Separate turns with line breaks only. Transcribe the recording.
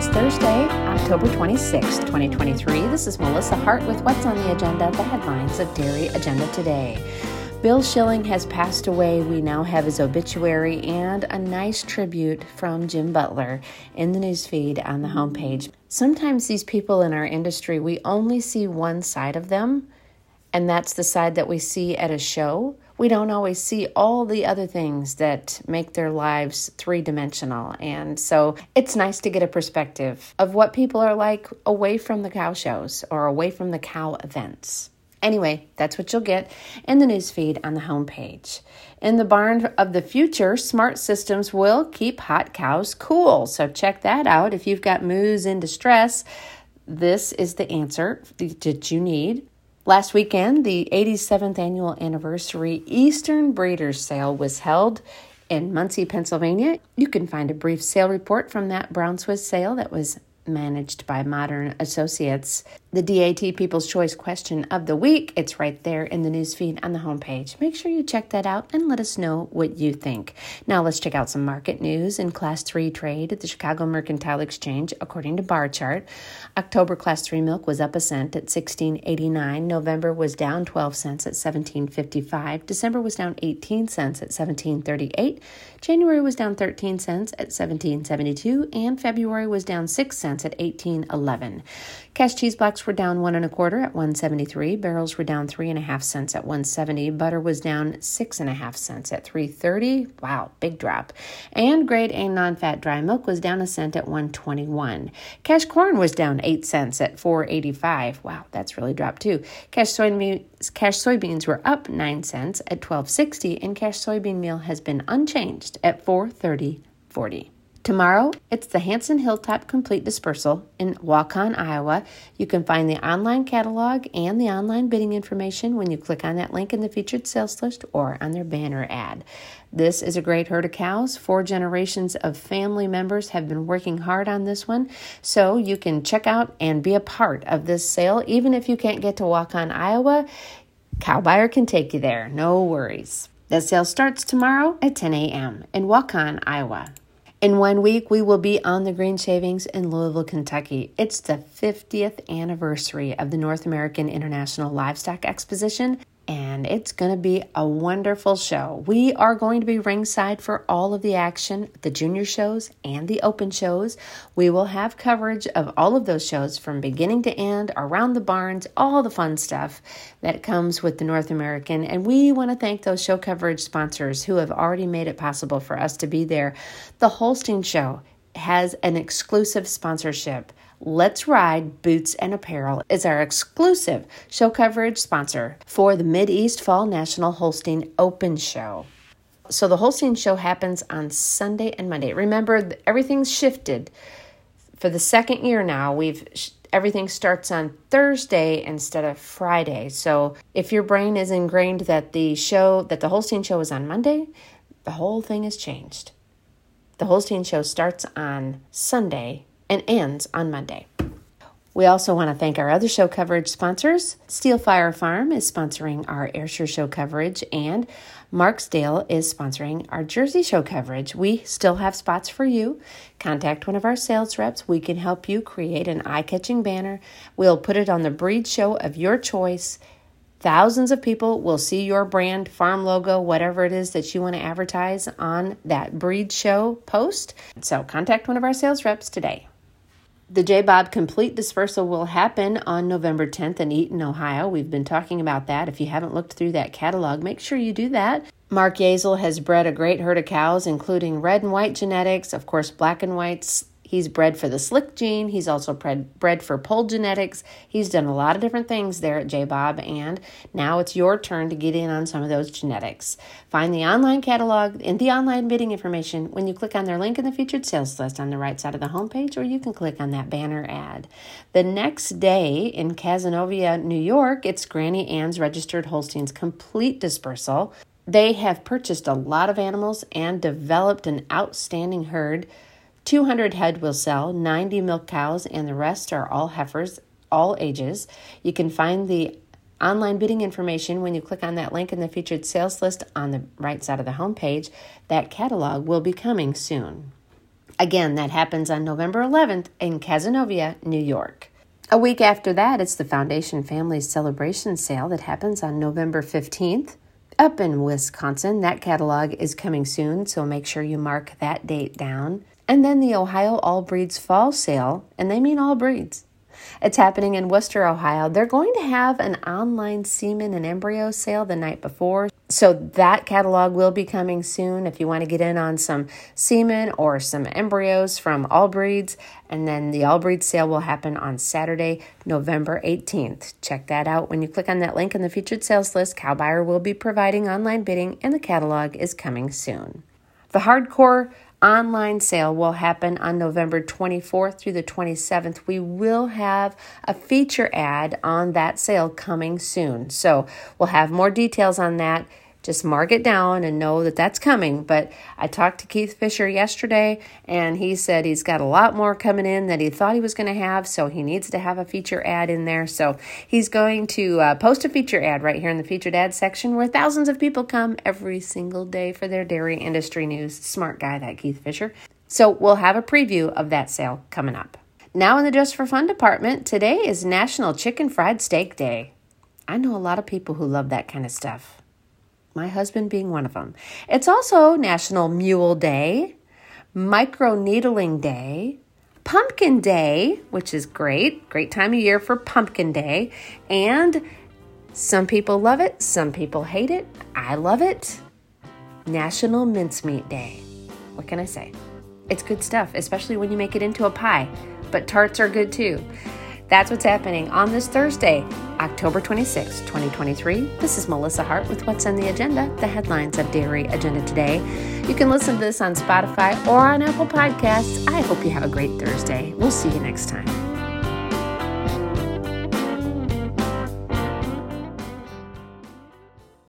It's Thursday, October 26, 2023. This is Melissa Hart with what's on the agenda, the headlines of Dairy Agenda today. Bill Schilling has passed away. We now have his obituary and a nice tribute from Jim Butler in the newsfeed on the homepage. Sometimes these people in our industry, we only see one side of them, and that's the side that we see at a show we don't always see all the other things that make their lives three dimensional. And so it's nice to get a perspective of what people are like away from the cow shows or away from the cow events. Anyway, that's what you'll get in the newsfeed on the homepage. In the barn of the future, smart systems will keep hot cows cool. So check that out. If you've got moos in distress, this is the answer that you need. Last weekend, the 87th annual anniversary Eastern Breeders' Sale was held in Muncy, Pennsylvania. You can find a brief sale report from that Brown Swiss sale that was managed by Modern Associates. The DAT People's Choice question of the week, it's right there in the newsfeed on the homepage. Make sure you check that out and let us know what you think. Now let's check out some market news in Class 3 trade at the Chicago Mercantile Exchange according to Barchart. October Class 3 milk was up a cent at 16.89. November was down 12 cents at 17.55. December was down 18 cents at 17.38. January was down 13 cents at 17.72 and February was down 6 cents at 18.11. Cash cheese blocks were down one and a quarter at 173. Barrels were down three and a half cents at 170. Butter was down six and a half cents at 330. Wow, big drop. And grade A non-fat dry milk was down a cent at 121. Cash corn was down eight cents at 485. Wow, that's really dropped too. Cash soybeans cash soybeans were up 9 cents at 1260 and cash soybean meal has been unchanged at 430.40. Tomorrow, it's the Hanson Hilltop Complete Dispersal in Waukon, Iowa. You can find the online catalog and the online bidding information when you click on that link in the featured sales list or on their banner ad. This is a great herd of cows. Four generations of family members have been working hard on this one, so you can check out and be a part of this sale. Even if you can't get to Waukon, Iowa, Cow Buyer can take you there. No worries. The sale starts tomorrow at 10 a.m. in Waukon, Iowa. In one week, we will be on the Green Shavings in Louisville, Kentucky. It's the 50th anniversary of the North American International Livestock Exposition, and it's going to be a wonderful show. We are going to be ringside for all of the action, the junior shows and the open shows. We will have coverage of all of those shows from beginning to end, around the barns, all the fun stuff that comes with the North American. And we want to thank those show coverage sponsors who have already made it possible for us to be there. The Holstein Show has an exclusive sponsorship. Let's Ride Boots and Apparel is our exclusive show coverage sponsor for the Mid East Fall National Holstein Open Show. So the Holstein show happens on Sunday and Monday. Remember, everything's shifted. For the second year now, we've everything starts on Thursday instead of Friday. So if your brain is ingrained that the show that the Holstein show is on Monday, the whole thing has changed. The Holstein show starts on Sunday and ends on Monday. We also want to thank our other show coverage sponsors. Steel Fire Farm is sponsoring our Ayrshire show coverage, and Marksdale is sponsoring our Jersey show coverage. We still have spots for you. Contact one of our sales reps. We can help you create an eye catching banner. We'll put it on the breed show of your choice. Thousands of people will see your brand, farm logo, whatever it is that you want to advertise on that breed show post. So contact one of our sales reps today. The J Bob Complete Dispersal will happen on November 10th in Eaton, Ohio. We've been talking about that. If you haven't looked through that catalog, make sure you do that. Mark Yazel has bred a great herd of cows, including red and white genetics, of course, black and whites, He's bred for the slick gene. He's also bred, bred for pole genetics. He's done a lot of different things there at J Bob, and now it's your turn to get in on some of those genetics. Find the online catalog and the online bidding information when you click on their link in the featured sales list on the right side of the homepage, or you can click on that banner ad. The next day in Cazenovia, New York, it's Granny Ann's Registered Holsteins Complete Dispersal. They have purchased a lot of animals and developed an outstanding herd 200 head will sell, 90 milk cows, and the rest are all heifers, all ages. You can find the online bidding information when you click on that link in the featured sales list on the right side of the homepage. That catalog will be coming soon. Again, that happens on November 11th in Cazenovia, New York. A week after that, it's the Foundation Families Celebration Sale that happens on November 15th. Up in Wisconsin, that catalog is coming soon, so make sure you mark that date down. And then the Ohio All Breeds Fall Sale, and they mean all breeds. It's happening in Wooster, Ohio. They're going to have an online semen and embryo sale the night before. So that catalog will be coming soon if you want to get in on some semen or some embryos from all breeds. And then the all breeds sale will happen on Saturday, November 18th. Check that out when you click on that link in the featured sales list. Cow Buyer will be providing online bidding and the catalog is coming soon. The hardcore online sale will happen on November 24th through the 27th. We will have a feature ad on that sale coming soon. So we'll have more details on that just mark it down and know that that's coming. But I talked to Keith Fisher yesterday, and he said he's got a lot more coming in that he thought he was going to have, so he needs to have a feature ad in there. So he's going to uh, post a feature ad right here in the featured ad section where thousands of people come every single day for their dairy industry news. Smart guy, that Keith Fisher. So we'll have a preview of that sale coming up. Now, in the Just for Fun department, today is National Chicken Fried Steak Day. I know a lot of people who love that kind of stuff my husband being one of them. It's also National Mule Day, Micro Needling Day, Pumpkin Day, which is great, great time of year for Pumpkin Day, and some people love it, some people hate it. I love it. National Mincemeat Day. What can I say? It's good stuff, especially when you make it into a pie, but tarts are good too. That's what's happening on this Thursday, October 26, 2023. This is Melissa Hart with What's on the Agenda, the headlines of Dairy Agenda Today. You can listen to this on Spotify or on Apple Podcasts. I hope you have a great Thursday. We'll see you next time.